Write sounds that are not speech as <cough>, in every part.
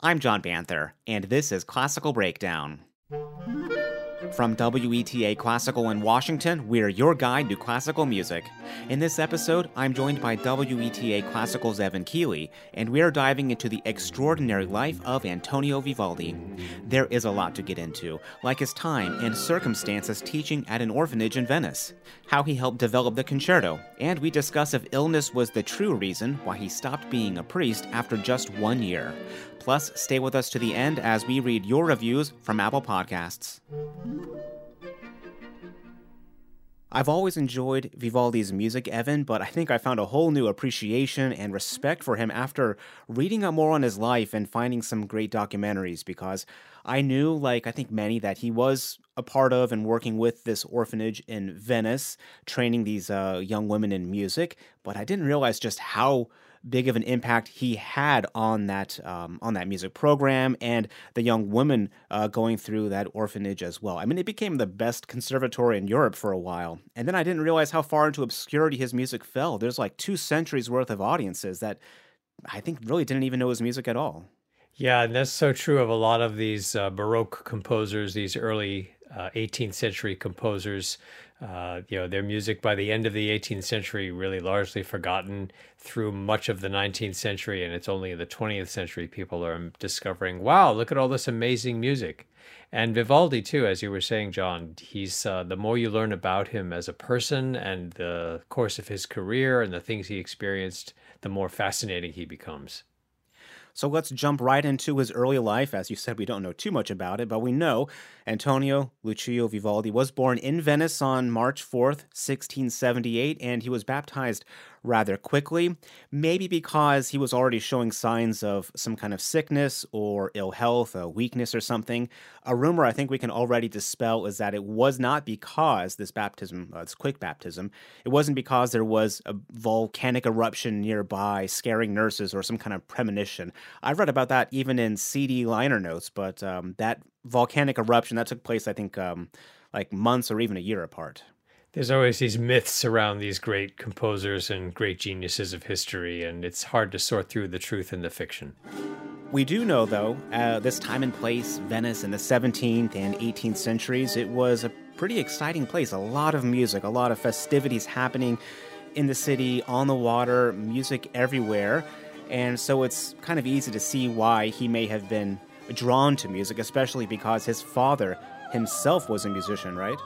I'm John Banther, and this is Classical Breakdown. From WETA Classical in Washington, we're your guide to classical music. In this episode, I'm joined by WETA Classical's Evan Keeley, and we're diving into the extraordinary life of Antonio Vivaldi. There is a lot to get into, like his time and circumstances teaching at an orphanage in Venice, how he helped develop the concerto, and we discuss if illness was the true reason why he stopped being a priest after just one year. Plus, stay with us to the end as we read your reviews from Apple Podcasts. I've always enjoyed Vivaldi's music, Evan, but I think I found a whole new appreciation and respect for him after reading up more on his life and finding some great documentaries because I knew, like I think many, that he was a part of and working with this orphanage in Venice, training these uh, young women in music, but I didn't realize just how big of an impact he had on that um, on that music program and the young women uh, going through that orphanage as well. I mean, it became the best conservatory in Europe for a while, and then I didn't realize how far into obscurity his music fell. There's like two centuries worth of audiences that I think really didn't even know his music at all. Yeah, and that's so true of a lot of these uh, Baroque composers, these early uh, 18th century composers. Uh, you know, their music by the end of the 18th century really largely forgotten through much of the 19th century, and it's only in the 20th century people are discovering, wow, look at all this amazing music. And Vivaldi too, as you were saying, John, he's uh, the more you learn about him as a person and the course of his career and the things he experienced, the more fascinating he becomes. So let's jump right into his early life. As you said, we don't know too much about it, but we know Antonio Lucio Vivaldi was born in Venice on March 4th, 1678, and he was baptized rather quickly, maybe because he was already showing signs of some kind of sickness or ill health, a weakness or something. A rumor I think we can already dispel is that it was not because this baptism, uh, this quick baptism, it wasn't because there was a volcanic eruption nearby scaring nurses or some kind of premonition. I've read about that even in CD liner notes, but um, that volcanic eruption that took place, I think, um, like months or even a year apart there's always these myths around these great composers and great geniuses of history, and it's hard to sort through the truth and the fiction. We do know, though, uh, this time and place, Venice in the 17th and 18th centuries, it was a pretty exciting place. A lot of music, a lot of festivities happening in the city, on the water, music everywhere. And so it's kind of easy to see why he may have been drawn to music, especially because his father himself was a musician, right?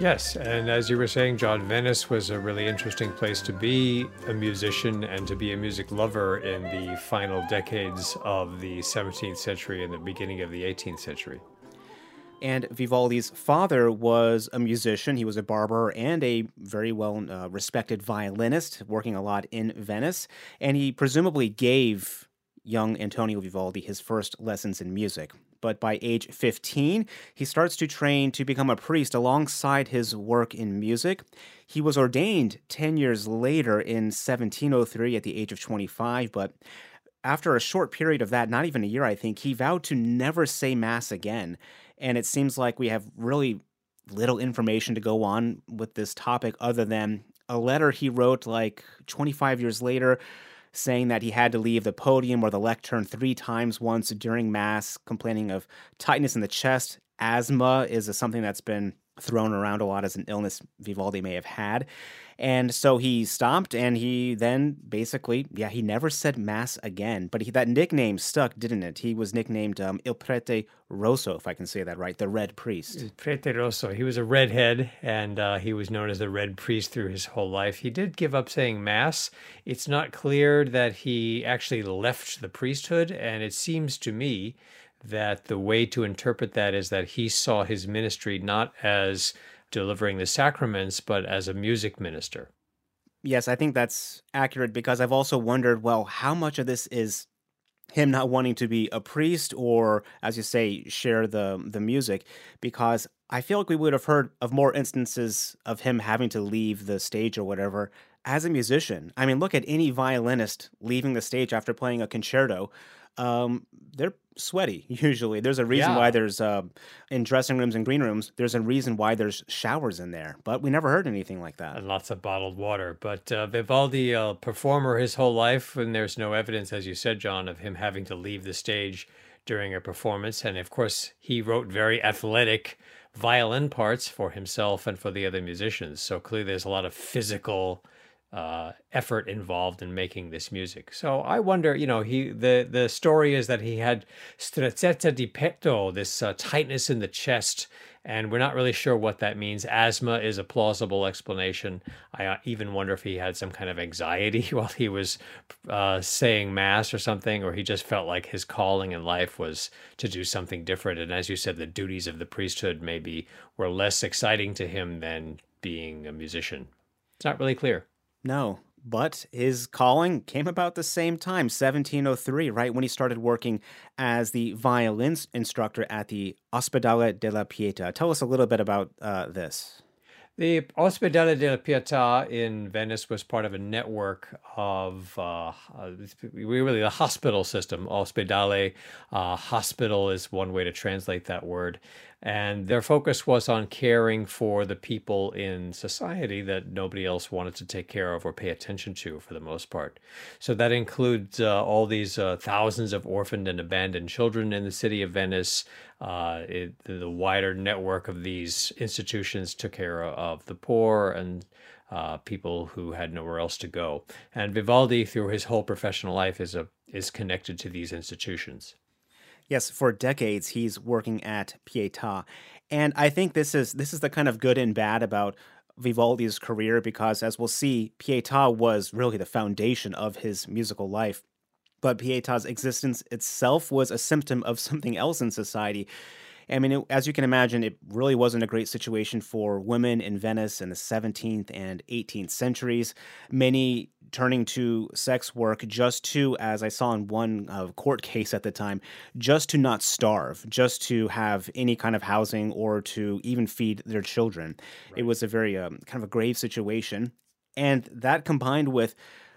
Yes, and as you were saying, John, Venice was a really interesting place to be a musician and to be a music lover in the final decades of the 17th century and the beginning of the 18th century. And Vivaldi's father was a musician. He was a barber and a very well uh, respected violinist, working a lot in Venice. And he presumably gave young Antonio Vivaldi his first lessons in music but by age 15, he starts to train to become a priest alongside his work in music. He was ordained 10 years later in 1703 at the age of 25, but after a short period of that, not even a year, I think, he vowed to never say Mass again. And it seems like we have really little information to go on with this topic other than a letter he wrote like 25 years later saying that he had to leave the podium or the lectern three times once during Mass, complaining of tightness in the chest. Asthma is a, something that's been thrown around a lot as an illness Vivaldi may have had. And so he stopped and he then basically, yeah, he never said Mass again. But he, that nickname stuck, didn't it? He was nicknamed um, Il Prete Rosso, if I can say that right, the Red Priest. Prete Rosso. He was a redhead and uh, he was known as the Red Priest through his whole life. He did give up saying Mass. It's not clear that he actually left the priesthood. And it seems to me that the way to interpret that is that he saw his ministry not as delivering the sacraments, but as a music minister. Yes, I think that's accurate because I've also wondered well, how much of this is him not wanting to be a priest or as you say share the the music because I feel like we would have heard of more instances of him having to leave the stage or whatever as a musician. I mean, look at any violinist leaving the stage after playing a concerto um, they're sweaty <laughs> usually. There's a reason Yeah. why there's uh, in dressing rooms and green rooms. There's a reason why there's showers in there, but we never heard anything like that. and lots of bottled water. But uh, Vivaldi, a performer his whole life, and there's no evidence, as you said, John, of him having to leave the stage during a performance. And of course, he wrote very athletic violin parts for himself and for the other musicians. So clearly, there's a lot of physical uh, effort involved in making this music. So I wonder, you know, he the the story is that he had strettezza di petto, this uh, tightness in the chest, and we're not really sure what that means. Asthma is a plausible explanation. I uh, even wonder if he had some kind of anxiety <laughs> while he was uh, saying mass or something, or he just felt like his calling in life was to do something different. And as you said, the duties of the priesthood maybe were less exciting to him than being a musician. It's not really clear. No, but his calling came about the same time, 1703, right when he started working as the violin instructor at the Ospedale della Pieta. Tell us a little bit about uh, this. The Ospedale della Pietà in Venice was part of a network of uh, uh, really the hospital system. Ospedale, uh, hospital is one way to translate that word, and their focus was on caring for the people in society that nobody else wanted to take care of or pay attention to for the most part. So that includes uh, all these uh, thousands of orphaned and abandoned children in the city of Venice. Uh, it, the wider network of these institutions took care of the poor and uh, people who had nowhere else to go. And Vivaldi, through his whole professional life, is a is connected to these institutions. Yes, for decades he's working at Pietà. And I think this is this is the kind of good and bad about Vivaldi's career because as we'll see, Pietà was really the foundation of his musical life. But Pietà's existence itself was a symptom of something else in society. I mean, it, as you can imagine, it really wasn't a great situation for women in Venice in the 17th and 18th centuries. Many turning to sex work just to, as I saw in one uh, court <laughs> case at the time, just to not starve, just to have any kind of housing or to even feed their children. It was a very um, kind of a grave situation. And that combined with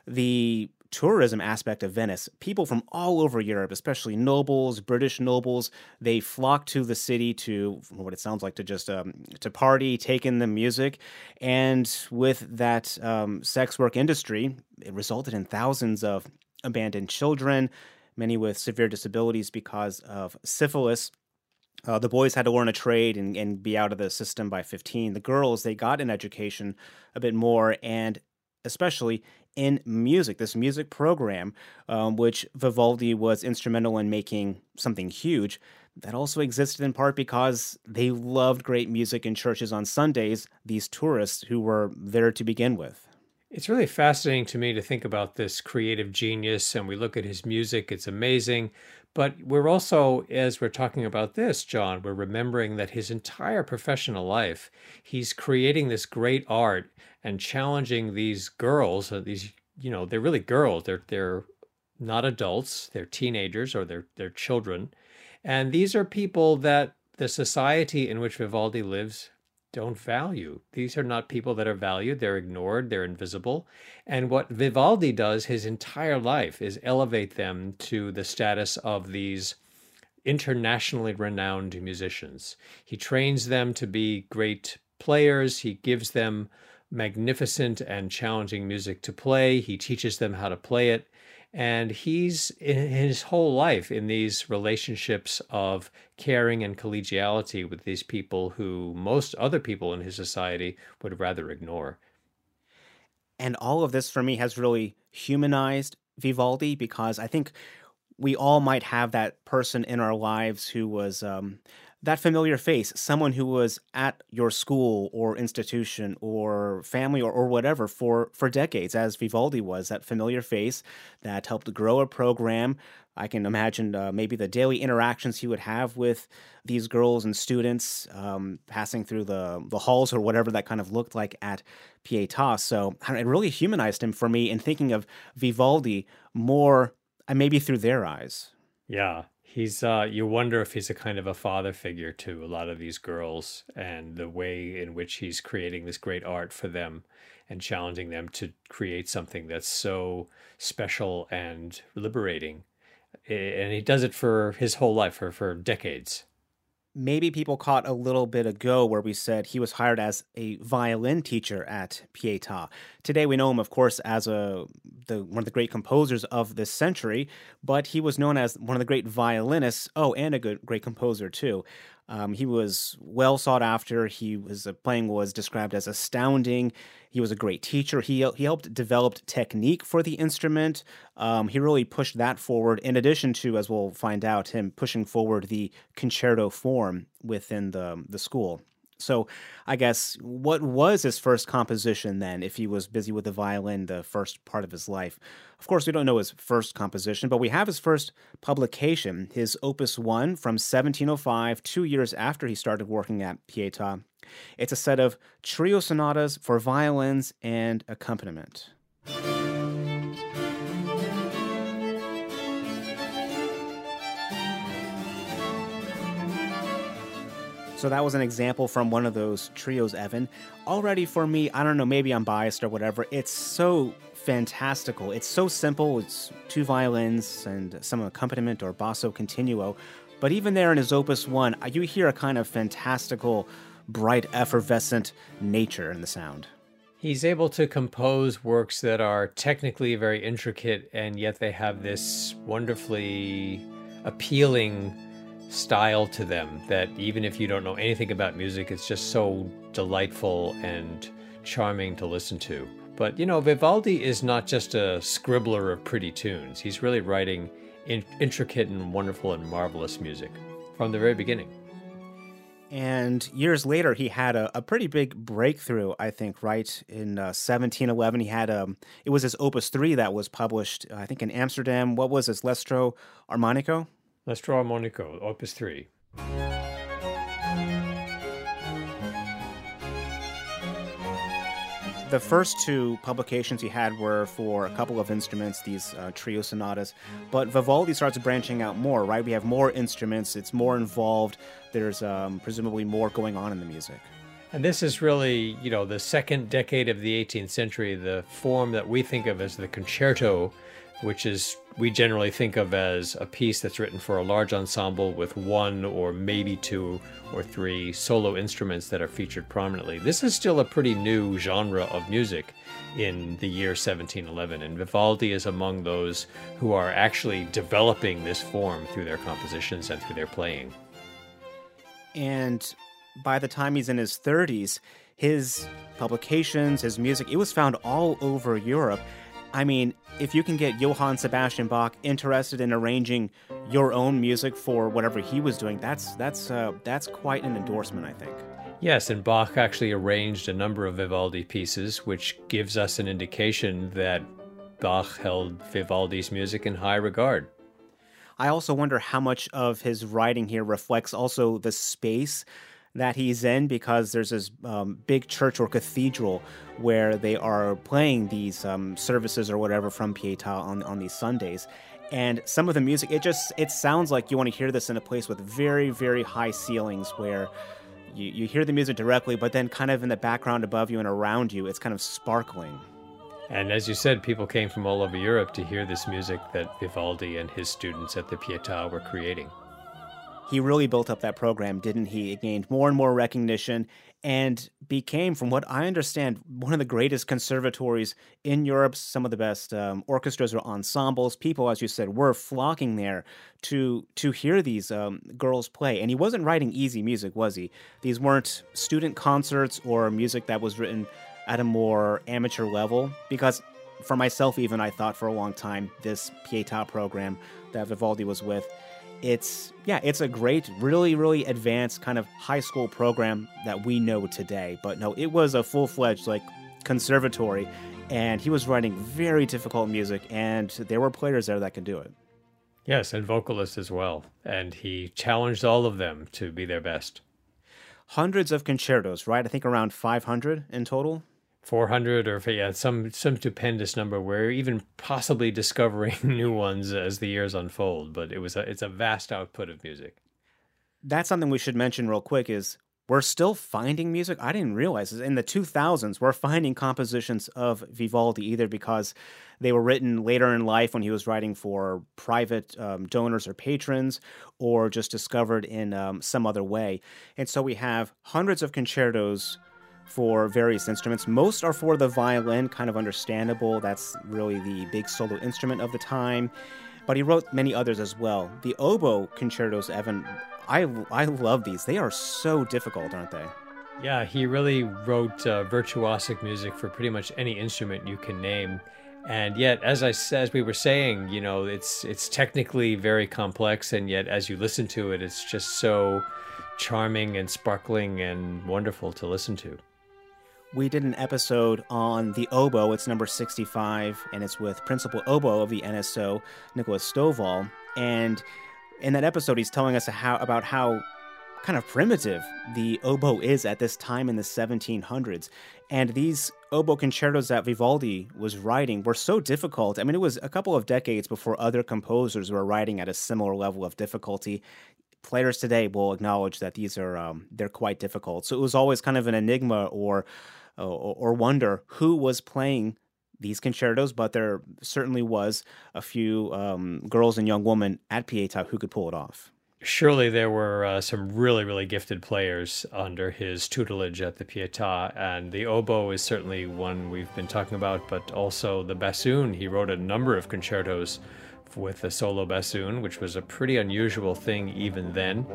the tourism aspect of Venice, people from all over Europe, especially nobles, British nobles, they flock to the city to what it sounds like to just um, to party, take in the music, and with that um, sex work industry, it resulted in thousands of abandoned children, many with severe disabilities because of syphilis. Uh, the boys had to learn a trade and, and be out of the system by 15. The girls, they got an education a bit more, and especially in music, this music program, um, which Vivaldi was instrumental in making something huge. That also existed in part because they loved great music in churches on Sundays, these tourists who were there to begin with. It's really fascinating to me to think about this creative genius, and we look at his music, it's amazing. But we're also, as we're talking about this, John, we're remembering that his entire professional life, he's creating this great art and challenging these girls, uh, these, you know, they're really girls. They're they're not adults, they're teenagers or they're they're children. And these are people that the society in which Vivaldi lives don't value. These are not people that are valued. They're ignored. They're invisible. And what Vivaldi does his entire life is elevate them to the status of these internationally renowned musicians. He trains them to be great players. He gives them magnificent and challenging music to play. He teaches them how to play it. And he's in his whole life in these relationships of caring and collegiality with these people who most other people in his society would rather ignore. And all of this for me has really humanized Vivaldi because I think we all might have that person in our lives who was um, that familiar face, someone who was at your school or institution or family or, or whatever for, for decades, as Vivaldi was, that familiar face that helped grow a program. I can imagine uh, maybe the daily interactions he would have with these girls and students um, passing through the, the halls or whatever that kind of looked like at Pietà. So it really humanized him for me in thinking of Vivaldi more, uh, maybe through their eyes. Yeah, he's uh you wonder if he's a kind of a father figure to a lot of these girls and the way in which he's creating this great art for them and challenging them to create something that's so special and liberating. And he does it for his whole life, for, for decades maybe people caught a little bit ago where we said he was hired as a violin teacher at Pietà. Today we know him, of course, as a the one of the great composers of this century, but he was known as one of the great violinists. Oh, and a good great composer too. Um, he was well sought after. He was uh, playing was described as astounding. He was a great teacher. He he helped develop technique for the instrument. Um, he really pushed that forward. In addition to, as we'll find out, him pushing forward the concerto form within the the school. So, I guess what was his first composition then, if he was busy with the violin the first part of his life? Of course, we don't know his first composition, but we have his first publication, his Opus 1 from 1705, two years after he started working at Pietà. It's a set of trio sonatas for violins and accompaniment. So that was an example from one of those trios, Evan. Already for me, I don't know, maybe I'm biased or whatever. It's so fantastical. It's so simple. It's two violins and some accompaniment or basso continuo. But even there in his opus 1, uh, you hear a kind of fantastical, bright, effervescent nature in the sound. He's able to compose works that are technically very intricate and yet they have this wonderfully appealing style to them that even if you don't know anything about music, it's just so delightful and charming to listen to. But you know, Vivaldi is not just a scribbler of pretty tunes. He's really writing in- intricate and wonderful and marvelous music from the very beginning. And years later, he had a, a pretty big breakthrough, I think, right? In uh, 1711, he had a, um, it was his Opus 3 that was published, I think, in Amsterdam. What was his, L'Estro Armonico? L'Estro Armonico, Opus 3. The first two publications he had were for a couple of instruments, these uh, trio sonatas. But Vivaldi starts branching out more, right? We have more instruments, it's more involved, there's um, presumably more going on in the music. And this is really, you know, the second decade of the 18th century, the form that we think of as the concerto which is we generally think of as a piece that's written for a large ensemble with one or maybe two or three solo instruments that are featured prominently. This is still a pretty new genre of music in the year 1711, and Vivaldi is among those who are actually developing this form through their compositions and through their playing. And by the time he's in his 30s, his publications, his music, it was found all over Europe. I mean, if you can get Johann Sebastian Bach interested in arranging your own music for whatever he was doing, that's that's uh, that's quite an endorsement, I think. Yes, and Bach actually arranged a number of Vivaldi pieces, which gives us an indication that Bach held Vivaldi's music in high regard. I also wonder how much of his writing here reflects also the space that he's in because there's this um, big church or cathedral where they are playing these um, services or whatever from Pietà on, on these Sundays. And some of the music, it just it sounds like you want to hear this in a place with very, very high ceilings where you, you hear the music directly, but then kind of in the background above you and around you, it's kind of sparkling. And as you said, people came from all over Europe to hear this music that Vivaldi and his students at the Pietà were creating he really built up that program, didn't he? It gained more and more recognition and became, from what I understand, one of the greatest conservatories in Europe. Some of the best um, orchestras or ensembles. People, as you said, were flocking there to to hear these um, girls play. And he wasn't writing easy music, was he? These weren't student concerts or music that was written at a more amateur level. Because for myself, even I thought for a long time this Pietà program that Vivaldi was with. It's yeah it's a great really really advanced kind of high school program that we know today. But no it was a full-fledged like conservatory and he was writing very difficult music and there were players there that could do it. Yes and vocalists as well and he challenged all of them to be their best. Hundreds of concertos right? I think around 500 in total 400 or yeah some some stupendous number we're even possibly discovering <laughs> new ones as the years unfold but it was a it's a vast output of music that's something we should mention real quick is we're still finding music. I didn't realize this. In the 2000s, we're finding compositions of Vivaldi either because they were written later in life when he was writing for private um, donors or patrons, or just discovered in um, some other way. And so we have hundreds of concertos for various instruments. Most are for the violin, kind of understandable. That's really the big solo instrument of the time. But he wrote many others as well. The oboe concertos, Evan, I, I love these. They are so difficult, aren't they? Yeah, he really wrote uh, virtuosic music for pretty much any instrument you can name. And yet, as I as we were saying, you know, it's it's technically very complex, and yet as you listen to it, it's just so charming and sparkling and wonderful to listen to we did an episode on the oboe. It's number 65, and it's with principal oboe of the NSO, Nicholas Stovall. And in that episode, he's telling us how, about how kind of primitive the oboe is at this time in the 1700s. And these oboe concertos that Vivaldi was writing were so difficult. I mean, it was a couple of decades before other composers were writing at a similar level of difficulty players today will acknowledge that these are um, they're quite difficult. So it was always kind of an enigma or or, or wonder who was playing these concertos, but there certainly was a few um, girls and young women at Pietà who could pull it off. Surely there were uh, some really, really gifted players under his tutelage at the Pietà, and the oboe is certainly one we've been talking about, but also the bassoon. He wrote a number of concertos with a solo bassoon, which was a pretty unusual thing even then.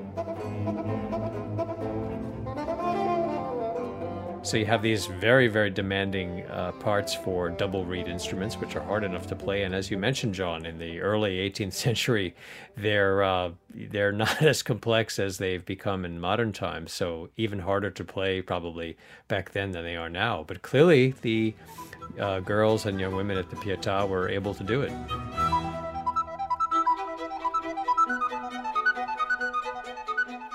So you have these very, very demanding uh, parts for double reed instruments, which are hard enough to play. And as you mentioned, John, in the early 18th <laughs> century, they're uh, they're <laughs> not as complex as they've become in modern times. So even harder to play probably back then than they are now. But clearly, the uh, girls and young women at the Pietà were able to do it.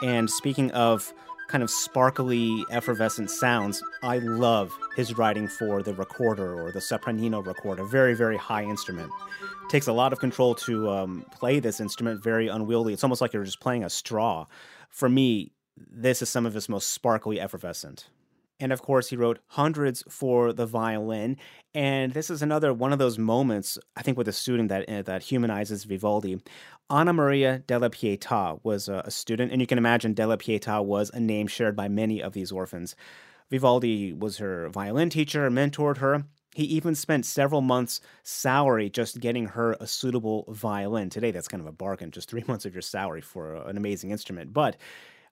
And speaking of kind of sparkly, effervescent sounds. I love his writing for the recorder or the sopranino recorder, very, very high instrument. It takes a lot of control to um, play this instrument, very unwieldy. It's almost like you're just playing a straw. For me, this is some of his most sparkly, effervescent. And of course, he wrote hundreds for the violin. And this is another one of those moments, I think, with a student that uh, that humanizes Vivaldi. Anna Maria della Pietà was a, a student, and you can imagine della Pietà was a name shared by many of these orphans. Vivaldi was her violin teacher, mentored her. He even spent several months' salary just getting her a suitable violin. Today, that's kind of a bargain, just three <laughs> months of your salary for an amazing instrument. But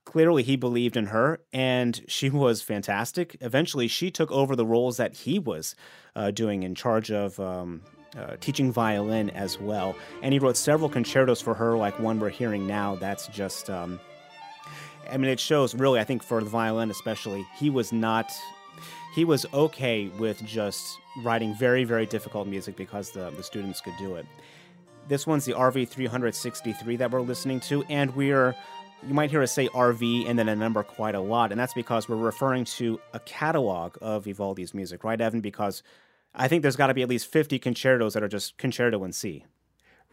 clearly he believed in her and she <laughs> was fantastic. Eventually she took over the roles that he was uh, doing in charge of um, uh, teaching violin as well. And he wrote several concertos for her like one we're hearing now that's just um, i mean it shows really i think for the violin especially he was not he was okay with just writing very very difficult music because the, the students could do it. This one's the rv 363 that we're listening to and we're you might hear us say RV and then a number quite a lot, and that's because we're referring to a catalog of Vivaldi's music, right, Evan? Because I think there's got to be at least 50 concertos that are just concerto in C.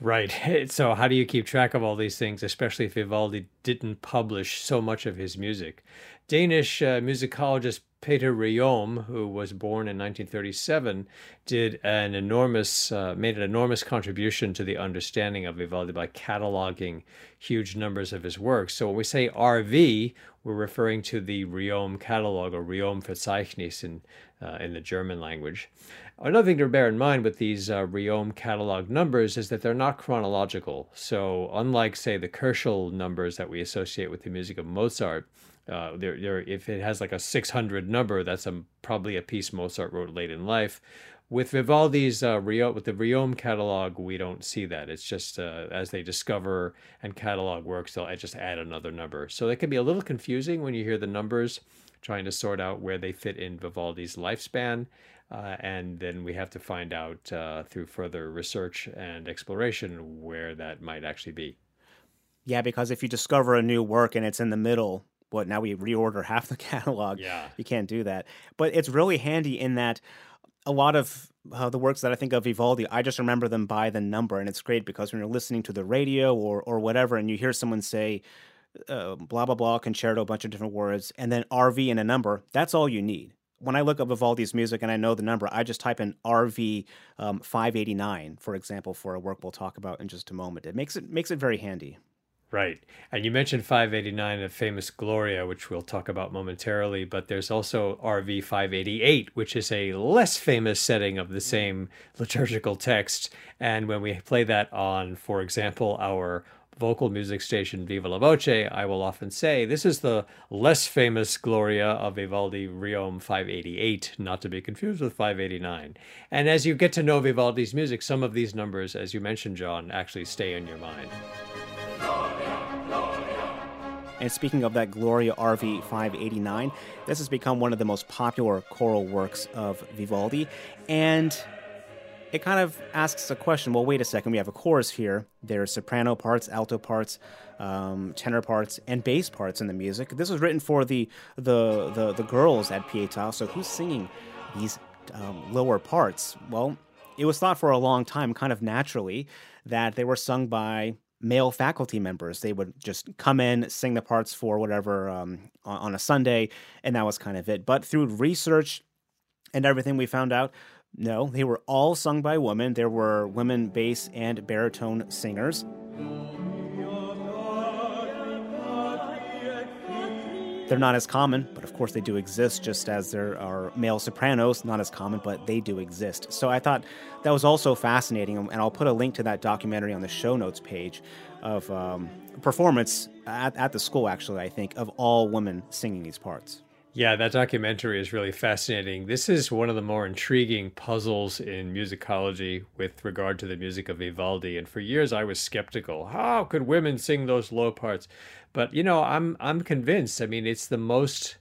Right. <laughs> So, how do you keep track of all these things, especially if Vivaldi didn't publish so much of his music? Danish uh, musicologist Peter Ryom, who was born in 1937, did an enormous, uh, made an enormous contribution to the understanding of Vivaldi by cataloging huge numbers of his works. So when we say RV, we're referring to the Ryom catalog or Ryom Verzeichnis in, uh, in the German language. Another thing to bear in mind with these uh, Ryom catalog numbers is that they're not chronological. So unlike, say, the Köchel numbers that we associate with the music of Mozart, uh, there, there, if it has like a 600 number, that's a, probably a piece Mozart wrote late in life. With Vivaldi's uh, Rio, with the Ryom catalog, we don't see that. It's just uh, as they discover and catalog works, they'll just add another number. So it can be a little confusing when you hear the numbers, trying to sort out where they fit in Vivaldi's lifespan. Uh, and then we have to find out uh, through further research and exploration where that might actually be. Yeah, because if you discover a new work and it's in the middle, what now we reorder <laughs> half the catalog. Yeah. You can't do that. But it's really handy in that a lot of uh, the works that I think of Vivaldi, I just remember them by the number. And it's great because when you're listening to the radio or, or whatever, and you hear someone say, uh, blah blah blah concerto, a bunch of different words, and then RV and a number. That's all you need. When I look up Vivaldi's music and I know the number, I just type in RV um, 589, for example, for a work we'll talk about in just a moment. It makes it makes it very handy. Right. And you mentioned 589, a famous Gloria, which we'll talk about momentarily, but there's also RV 588, which is a less famous setting of the mm. same liturgical text. And when we play that on, for example, our vocal music station Viva la Voce, I will often say this is the less famous Gloria of Vivaldi Ryom 588, not to be confused with 589. And as you get to know Vivaldi's music, some of these numbers, as you mentioned, John, actually stay in your mind. And speaking of that Gloria RV 589, this has become one of the most popular choral works of Vivaldi. And it kind of asks a question well, wait a second, we have a chorus here. There's soprano parts, alto parts, um, tenor parts, and bass parts in the music. This was written for the, the, the, the girls at Pietà, so who's singing these um, lower parts? Well, it was thought for a long time, kind of naturally, that they were sung by male faculty members. They would just come in, sing the parts for whatever um, on, on a Sunday, and that was kind of it. But through research and everything, we found out no, they were all sung by women. There were women bass and baritone singers. They're not as common, but of course they do exist, just as there are male sopranos, not as common, but they do exist. So I thought that was also fascinating, and I'll put a link to that documentary on the show notes page of um, performance at, at the school, actually, I think, of all women singing these parts. Yeah, that documentary is really fascinating. This is one of the more intriguing puzzles in musicology with regard to the music of Vivaldi. And for years I was skeptical. How could women sing those low parts? But you know, I'm I'm convinced. I mean, it's the most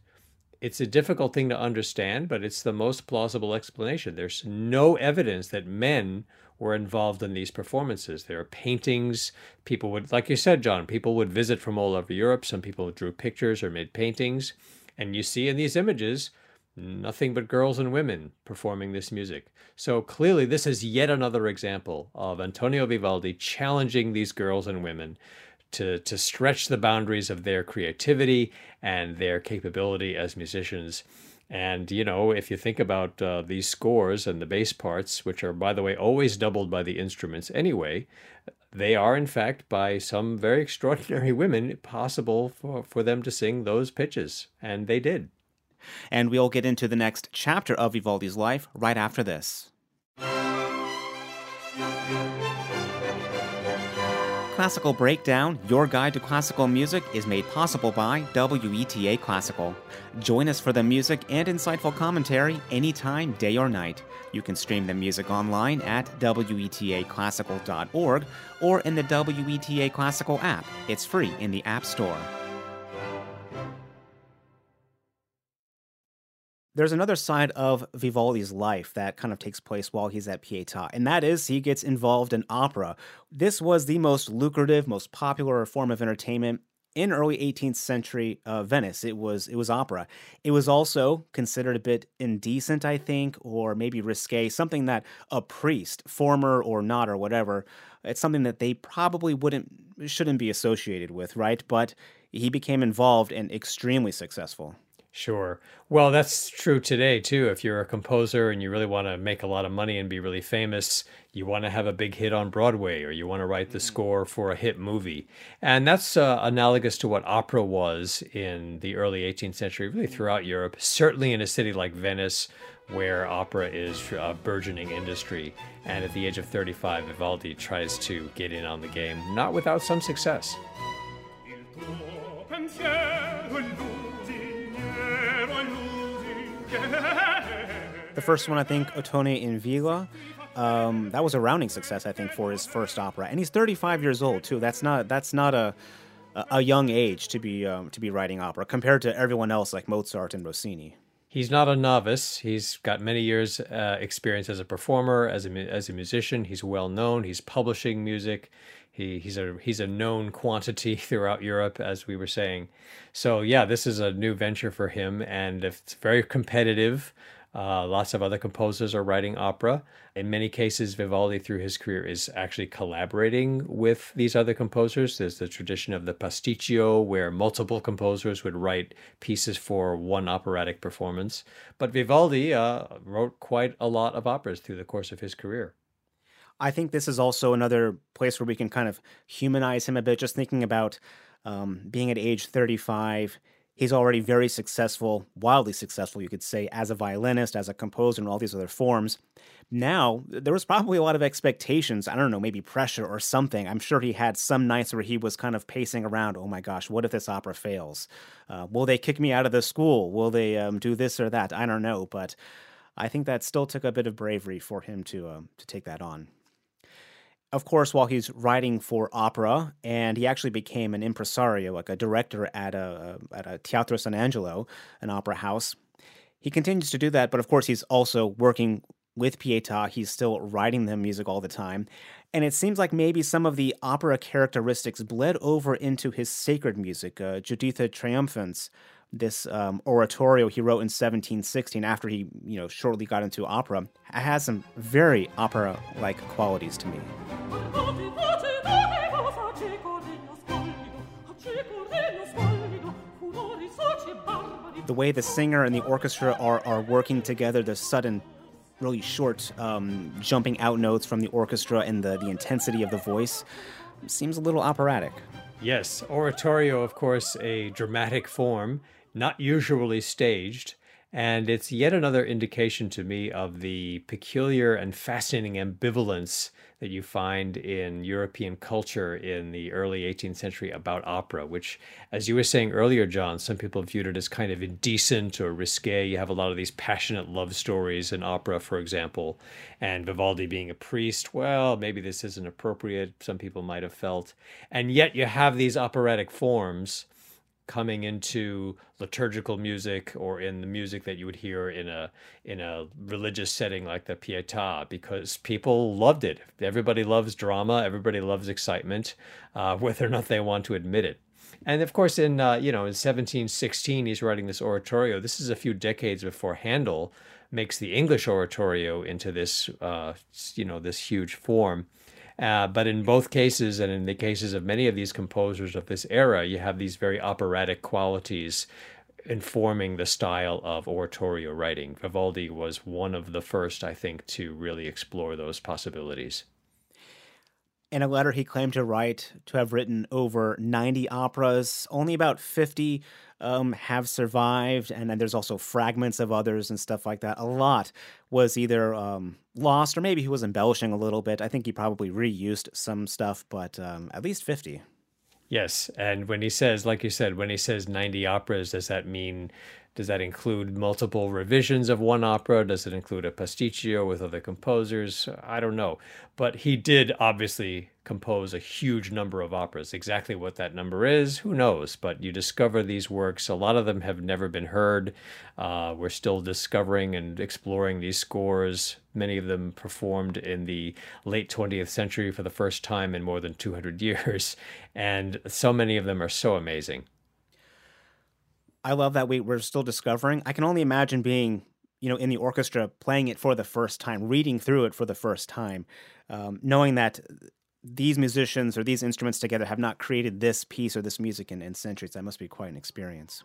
it's a difficult thing to understand, but it's the most plausible explanation. There's no evidence that men were involved in these performances. There are paintings. People would, like you said, John, people would visit from all over Europe. Some people drew pictures or made paintings. And you see in these images nothing but girls and women performing this music. So clearly, this is yet another example of Antonio Vivaldi challenging these girls and women to, to stretch the boundaries of their creativity and their capability as musicians. And, you know, if you think about uh, these scores and the bass parts, which are, by the way, always doubled by the instruments anyway, they are, in fact, by some very <laughs> extraordinary women, possible for, for them to sing those pitches. And they did. And we'll get into the next chapter of Vivaldi's life right after this. Classical Breakdown, your guide to classical music, is made possible by WETA Classical. Join us for the music and insightful commentary anytime, day or night. You can stream the music online at WETAClassical.org or in the WETA Classical app. It's free in the App Store. There's another side of Vivaldi's life that kind of takes place while he's at Pietà, and that is he gets involved in opera. This was the most lucrative, most popular form of entertainment in early 18th century uh, Venice. It was it was opera. It was also considered a bit indecent, I think, or maybe risque, something that a priest, former or not or whatever, it's something that they probably wouldn't shouldn't be associated with, right? But he became involved and extremely successful. Sure. Well, that's true today too. If you're a composer and you really want to make a lot of money and be really famous, you want to have a big hit on Broadway or you want to write the mm-hmm. score for a hit movie. And that's uh, analogous to what opera was in the early 18th century, really throughout Europe, certainly in a city like Venice where opera is a burgeoning industry. And at the age of 35, Vivaldi tries to get in on the game, not without some success. The first one, I think, Ottone in Villa. Um, that was a rounding success, I think, for his first opera, and he's 35 years old too. That's not that's not a a young age to be um, to be writing opera compared to everyone else like Mozart and Rossini. He's not a novice. He's got many years uh, experience as a performer, as a as a musician. He's well known. He's publishing music. He, he's a he's a known quantity <laughs> throughout Europe, as we were saying. So yeah, this is a new venture for him, and it's very competitive. Uh, lots of other composers are writing opera. In many cases, Vivaldi, through his career, is actually collaborating with these other composers. There's the tradition of the pasticcio, where multiple composers would write pieces for one operatic performance. But Vivaldi uh, wrote quite a lot of operas through the course of his career. I think this is also another place where we can kind of humanize him a bit, just thinking about um, being at age 35 He's already very successful, wildly successful, you could say, as a violinist, as a composer, and all these other forms. Now, there was probably a lot of expectations. I don't know, maybe pressure or something. I'm sure he had some nights where he was kind of pacing around. Oh my gosh, what if this opera fails? Uh, will they kick me out of the school? Will they um, do this or that? I don't know, but I think that still took a bit of bravery for him to uh, to take that on of course, while he's writing for opera, and he actually became an impresario, like a director at a at a Teatro San Angelo, an opera house. He continues to do that, but of course, he's also working with Pietà. He's still writing the music all the time, and it seems like maybe some of the opera characteristics bled over into his sacred music, uh, Juditha Triumphans, this um, oratorio he wrote in 1716 after he, you know, shortly got into opera, has some very opera-like qualities to me. The way the singer and the orchestra are, are working together, the sudden, really short um, jumping out notes from the orchestra and the, the intensity of the voice seems a little operatic. Yes, oratorio, of course, a dramatic form, not usually staged. And it's yet another indication to me of the peculiar and fascinating ambivalence that you find in European culture in the early 18th century about opera, which, as you were saying earlier, John, some people viewed it as kind of indecent or risque. You have a lot of these passionate love stories in opera, for example, and Vivaldi being a priest. Well, maybe this isn't appropriate, some people might have felt. And yet you have these operatic forms coming into liturgical music or in the music that you would hear in a in a religious setting like the Pietà because people loved it. Everybody loves drama. Everybody loves excitement, uh, <laughs> whether or not they want to admit it. And of course, in uh, you know in 1716, he's writing this oratorio. This is a few decades before Handel makes the English oratorio into this uh, you know this huge form. Uh, but in both cases, and in the cases of many of these composers of this era, you have these very operatic qualities informing the style of oratorio writing. Vivaldi was one of the first, I think, to really explore those possibilities. In a letter he claimed to write to have written over 90 operas, only about 50 um, have survived, and then there's also fragments of others and stuff like that. A lot was either um, lost or maybe he was embellishing a little bit. I think he probably reused some stuff, but um, at least 50. Yes, and when he says, like you said, when he says 90 operas, does that mean does that include multiple revisions of one opera? Does it include a pasticcio with other composers? I don't know. But he did obviously compose a huge number of operas. Exactly what that number is, who knows? But you discover these works. A lot of them have never been heard. Uh, we're still discovering and exploring these scores. Many of them performed in the late 20th century for the first time in more than 200 years. And so many of them are so amazing. I love that we, we're still discovering. I can only imagine being, you know, in the orchestra, playing it for the first time, reading through it for the first time, um, knowing that these musicians or these instruments together have not created this piece or this music in, in centuries. That must be quite an experience.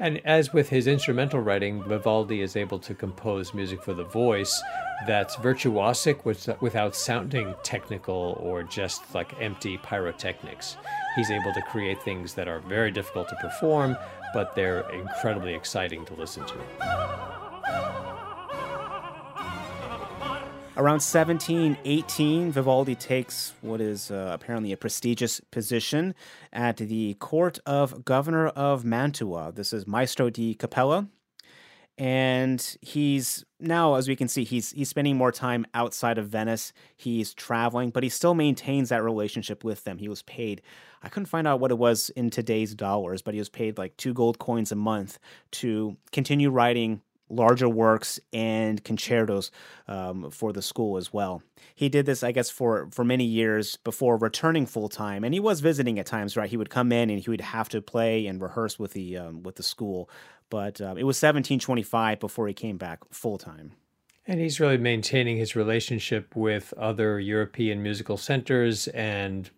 And as with his instrumental writing, Vivaldi is able to compose music for the voice that's virtuosic without sounding technical or just like empty pyrotechnics. He's able to create things that are very difficult to perform, but they're incredibly exciting to listen to. Around 1718, Vivaldi takes what is uh, apparently a prestigious position at the court of Governor of Mantua. This is Maestro di Cappella. And he's now, as we can see, he's he's spending more time outside of Venice. He's traveling, but he still maintains that relationship with them. He was paid I couldn't find out what it was in today's dollars, but he was paid like two gold coins a month to continue writing larger works and concertos um, for the school as well. He did this, I guess, for for many years before returning full time, and he was visiting at times. Right, he would come in and he would have to play and rehearse with the um, with the school. But um, it was 1725 before he came back full time. And he's really maintaining his relationship with other European musical centers and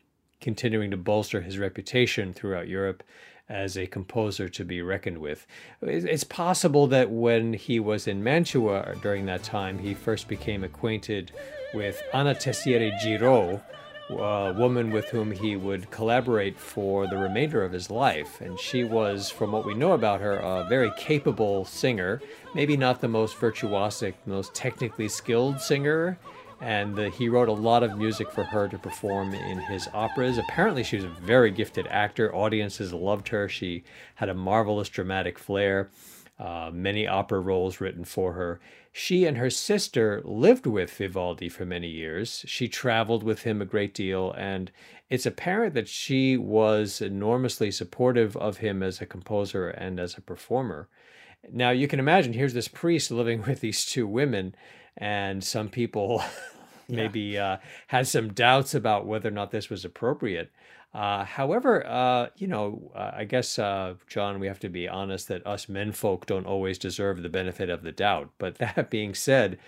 continuing to bolster his reputation throughout Europe as a composer to be reckoned with. It's possible that when he was in Mantua during that time, he first became acquainted with Anna Tessier Giraud, a woman with whom he would collaborate for the remainder of his life. And she was, from what we know about her, a very capable singer, maybe not the most virtuosic, most technically skilled singer and uh, he wrote a lot of music for her to perform in his operas. Apparently, she was a very gifted actor. Audiences loved her. She had a marvelous dramatic flair, uh, many opera roles written for her. She and her sister lived with Vivaldi for many years. She traveled with him a great deal, and it's apparent that she was enormously supportive of him as a composer and as a performer. Now, you can imagine here's this priest living <laughs> with these two women and some people <laughs> maybe uh, had some doubts about whether or not this was appropriate. Uh, however, uh, you know, uh, I guess, uh, John, we have to be honest that us menfolk don't always deserve the benefit of the doubt. But <laughs> that being said,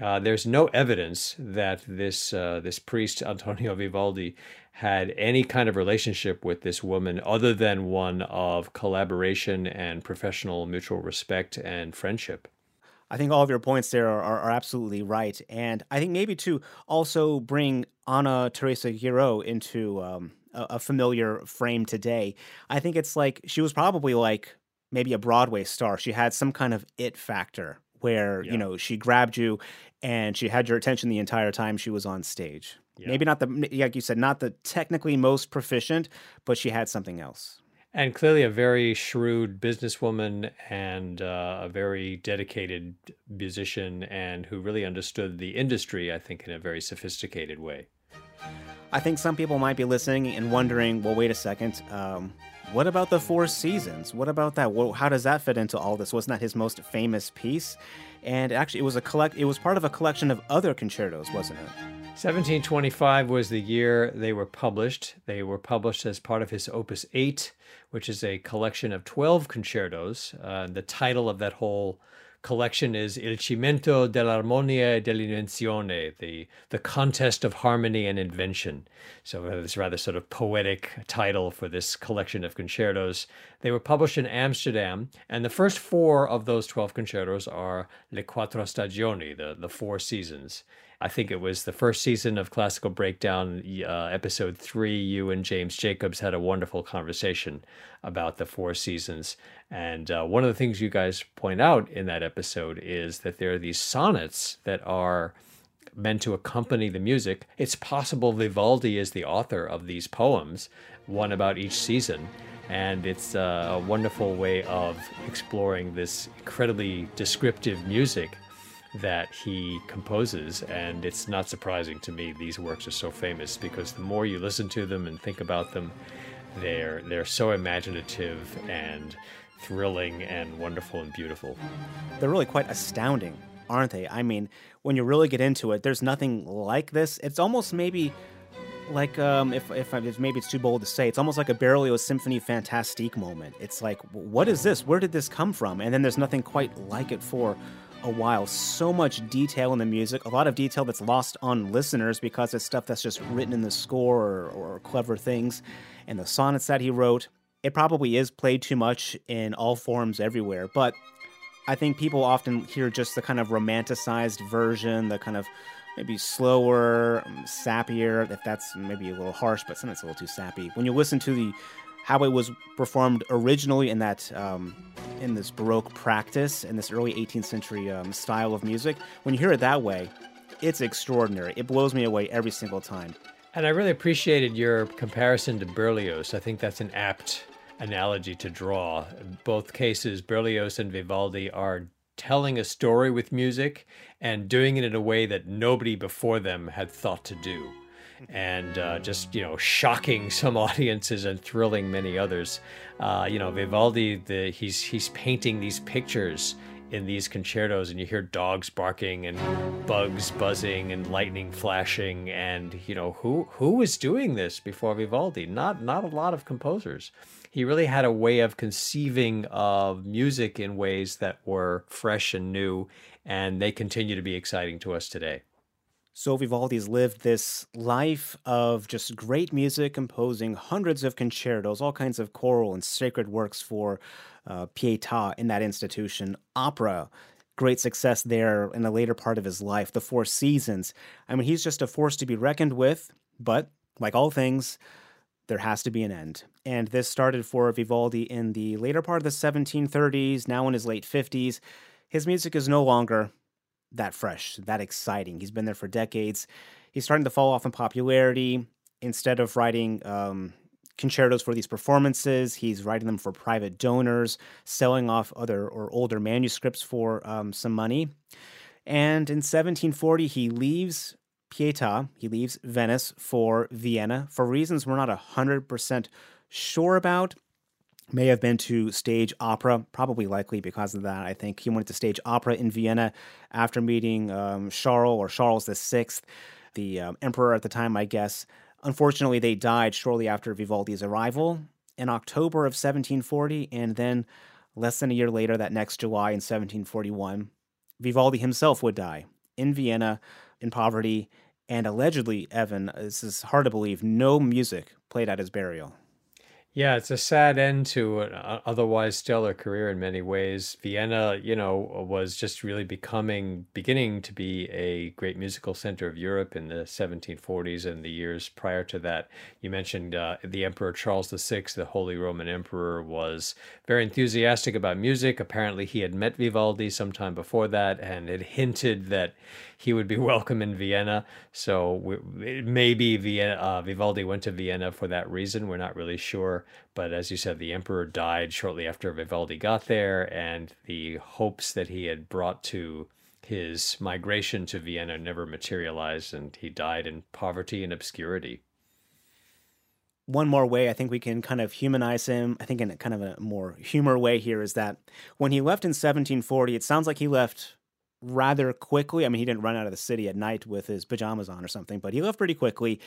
uh, there's no evidence that this this priest Antonio Vivaldi had any kind of relationship with this woman other than one of collaboration and professional mutual respect and friendship. I think all of your points there are, are, are, absolutely right. And I think maybe to also bring Anna Teresa Giraud into um, a, a, familiar frame today, I think it's like she was probably like maybe a Broadway star. She had some kind of it factor where, yeah. you know, she grabbed you and she had your attention the entire time she was on stage. Yeah. Maybe not the, like you said, not the technically most proficient, but she had something else and clearly a very shrewd businesswoman and uh, a very dedicated musician and who really understood the industry i think in a very sophisticated way. I think some people might be listening and wondering well wait a second um, what about the four seasons? What about that? Well, how does that fit into all this? Wasn't that his most famous piece? And actually it was a collect it was part of a collection of other concertos wasn't it? 1725 was the year they were published. They were published as part of his Opus 8, which is a collection of 12 concertos. Uh, the title of that whole collection is Il Cimento dell'Armonia e dell'Invenzione, the, the contest of harmony and invention. So, this rather sort of poetic title for this collection of concertos. They were published in Amsterdam, and the first four of those 12 concertos are Le Quattro Stagioni, the, the four seasons. I think it was the first season of Classical Breakdown, uh, episode three. You and James Jacobs had a wonderful conversation about the four seasons. And uh, one of the things you guys point out in that episode is that there are these sonnets that are meant to accompany the music. It's possible Vivaldi is the author of these poems, one about each season. And it's uh, a wonderful way of exploring this incredibly descriptive music that he composes. And it's not surprising to me these works are so famous because the more you listen to them and think about them, they're they're so imaginative and thrilling and wonderful and beautiful. They're really quite astounding, aren't they? I mean, when you really get into it, there's nothing like this. It's almost maybe like um, if, if, if maybe it's too bold to say, it's almost like a Berlioz Symphony Fantastique moment. It's like, what is this? Where did this come from? And then there's nothing quite like it for a while. So much detail in the music, a lot of detail that's lost on listeners because it's stuff that's just written in the score or, or clever things. And the sonnets that he wrote, it probably is played too much in all forms everywhere. But I think people often hear just the kind of romanticized version, the kind of maybe slower, um, sappier, if that's maybe a little harsh, but sometimes a little too sappy. When you listen to the how it was performed originally in that um, in this Baroque practice in this early 18th century um, style of music. When you hear it that way, it's extraordinary. It blows me away every single time. And I really appreciated your comparison to Berlioz. I think that's an apt analogy to draw. Both cases, Berlioz and Vivaldi are telling a story with music and doing it in a way that nobody before them had thought to do and uh, just you know shocking <laughs> some audiences and thrilling many others. Uh, you know, Vivaldi, the, he's he's painting these pictures in these concertos and you hear dogs barking and bugs buzzing and lightning flashing and you know who who was doing this before Vivaldi? Not not a lot of composers. He really had a way of conceiving of music in ways that were fresh and new and they continue to be exciting to us today so Vivaldi's lived this life of just great music, composing hundreds of concertos, all kinds of choral and sacred works for uh, Pietà in that institution. Opera, great success there in the later part of his life. The Four Seasons. I mean, he's just a force to be reckoned with, but like all things, there has to be an end. And this started for Vivaldi in the later part of the 1730s, now in his late 50s. His music is no longer that fresh, that exciting. He's been there for decades. He's starting to fall off in popularity. Instead of writing um, concertos for these performances, he's writing them for private donors, selling off other or older manuscripts for um, some money. And in 1740, he leaves Pietà, he leaves Venice for Vienna for reasons we're not 100% sure about may have been to stage opera, probably likely because of that. I think he wanted to stage opera in Vienna after meeting um, Charles or Charles VI, the um, emperor at the time, I guess. Unfortunately, they died shortly after Vivaldi's arrival in October of 1740, and then less than a year later, that next July in 1741, Vivaldi himself would die in Vienna in poverty, and allegedly, Evan, this is hard to believe, no music played at his burial. Yeah, it's a sad end to an otherwise stellar career in many ways. Vienna, you know, was just really becoming, beginning to be a great musical center of Europe in the 1740s and the years prior to that. You mentioned uh, the Emperor Charles VI, the Holy Roman Emperor, was very enthusiastic about music. Apparently, he had met Vivaldi sometime before that and had hinted that he would be <laughs> welcome in Vienna. So we, maybe Vienna, uh, Vivaldi went to Vienna for that reason. We're not really sure. But as you said, the emperor died shortly after Vivaldi got there, and the hopes that he had brought to his migration to Vienna never materialized, and he died in poverty and obscurity. One more way I think we can kind of humanize him, I think in a kind of a more humor way here, is that when he left in 1740, it sounds like he left rather quickly. I mean, he didn't run out of the city at night with his pajamas on or something, but he left pretty quickly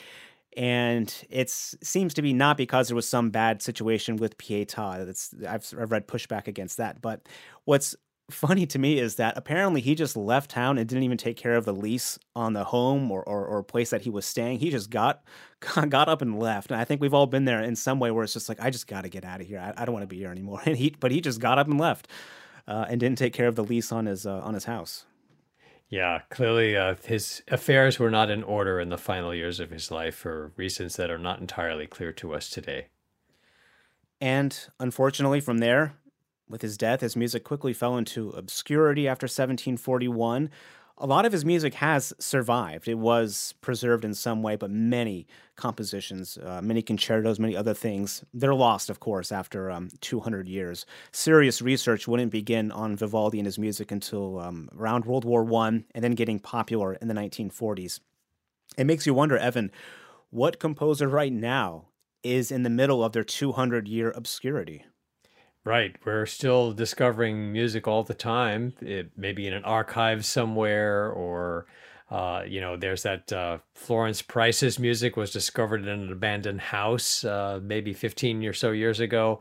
and it seems to be not because there was some bad situation with Pietà. That's I've, I've read pushback against that. But what's funny to me is that apparently he just left town and didn't even take care of the lease on the home or, or, or place that he was staying. He just got <laughs> got up and left. And I think we've all been there in some way where it's just like I just got to get out of here. I, I don't want to be here anymore. <laughs> And he but he just got up and left uh, and didn't take care of the lease on his uh, on his house. Yeah, clearly uh, his affairs were not in order in the final years of his life for reasons that are not entirely clear to us today. And unfortunately, from there, with his death, his music quickly fell into obscurity after 1741 a lot of his music has survived. It was preserved in some way, but many compositions, uh, many concertos, many other things, they're lost, of course, after um, 200 years. Serious research wouldn't begin on Vivaldi and his music until um, around World War I and then getting popular in the 1940s. It makes you wonder, Evan, what composer right now is in the middle of their 200 year obscurity? Right. We're still discovering music all the time. It maybe in an archive somewhere or uh, you know, there's that uh, Florence Price's music was discovered in an abandoned house uh, maybe 15 or so years ago.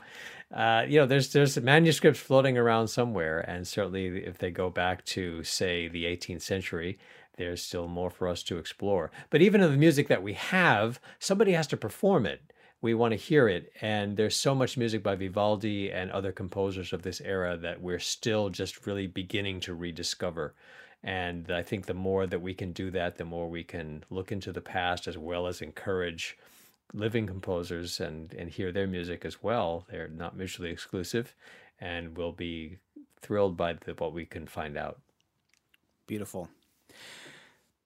Uh, you know, there's there's manuscripts floating around somewhere, and certainly if they go back to say the 18th century, there's still more for us to explore. But even in the music that we have, somebody has to perform it we want to hear it. And there's so much music by Vivaldi and other composers of this era that we're still just really beginning to rediscover. And I think the more that we can do that, the more we can look into the past as well as encourage living composers and, and hear their music as well. They're not mutually exclusive, and we'll be thrilled by the, what we can find out. Beautiful.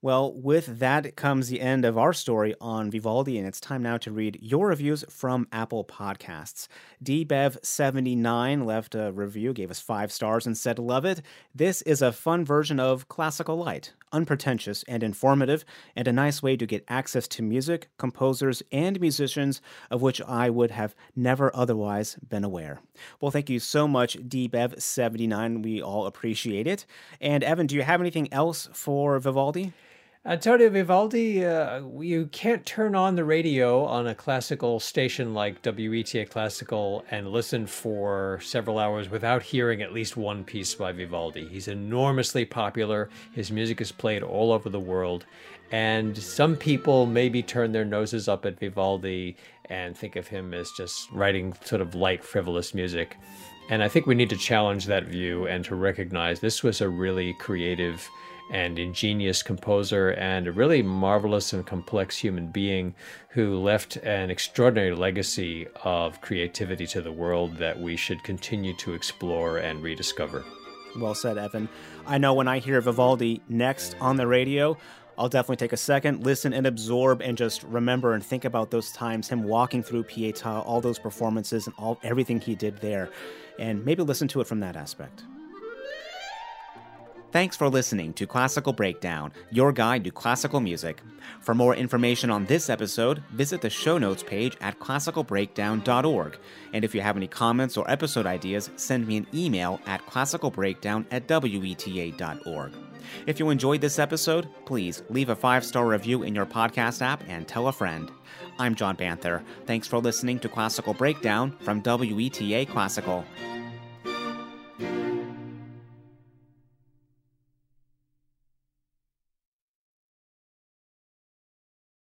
Well, with that comes the end of our story on Vivaldi, and it's time now to read your reviews from Apple Podcasts. DBev79 left a review, gave us five stars, and said, Love it. This is a fun version of Classical Light, unpretentious and informative, and a nice way to get access to music, composers, and musicians of which I would have never otherwise been aware. Well, thank you so much, DBev79. We all appreciate it. And Evan, do you have anything else for Vivaldi? Antonio Vivaldi, uh, you can't turn on the radio on a classical station like WETA Classical and listen for several hours without hearing at least one piece by Vivaldi. He's enormously popular. His music is played all over the world. And some people maybe turn their noses up at Vivaldi and think of him as just writing sort of light, frivolous music. And I think we need to challenge that view and to recognize this was a really creative and ingenious composer and a really marvelous and complex human being who left an extraordinary legacy of creativity to the world that we should continue to explore and rediscover. Well said, Evan. I know when I hear Vivaldi next on the radio, I'll definitely take a second, listen and absorb and just remember and think about those times, him walking through Pietà, all those performances and all everything he did there, and maybe listen to it from that aspect. Thanks for listening to Classical Breakdown, your guide to classical music. For more information on this episode, visit the show notes page at classicalbreakdown.org. And if you have any comments or episode ideas, send me an email at classicalbreakdown at weta.org. If you enjoyed this episode, please leave a five star review in your podcast app and tell a friend. I'm John Banther. Thanks for listening to Classical Breakdown from WETA Classical.